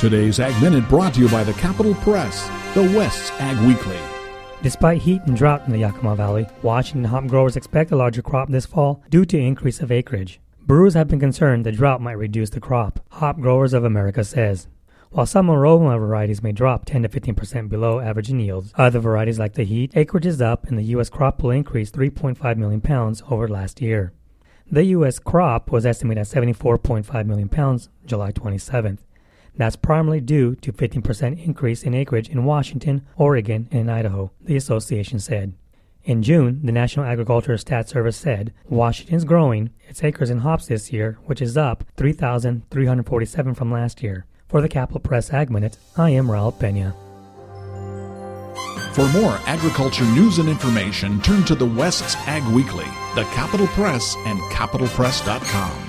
Today's Ag Minute brought to you by the Capital Press, the West's Ag Weekly. Despite heat and drought in the Yakima Valley, Washington hop growers expect a larger crop this fall due to increase of acreage. Brewers have been concerned the drought might reduce the crop, Hop Growers of America says. While some aroma varieties may drop 10 to 15% below average in yields, other varieties like the heat, acreage is up and the U.S. crop will increase 3.5 million pounds over last year. The U.S. crop was estimated at 74.5 million pounds July 27th. That's primarily due to 15% increase in acreage in Washington, Oregon, and Idaho, the association said. In June, the National Agricultural Stat Service said Washington is growing its acres in hops this year, which is up 3,347 from last year. For the Capital Press Ag Minute, I am Raul Pena. For more agriculture news and information, turn to the West's Ag Weekly, the Capital Press, and capitalpress.com.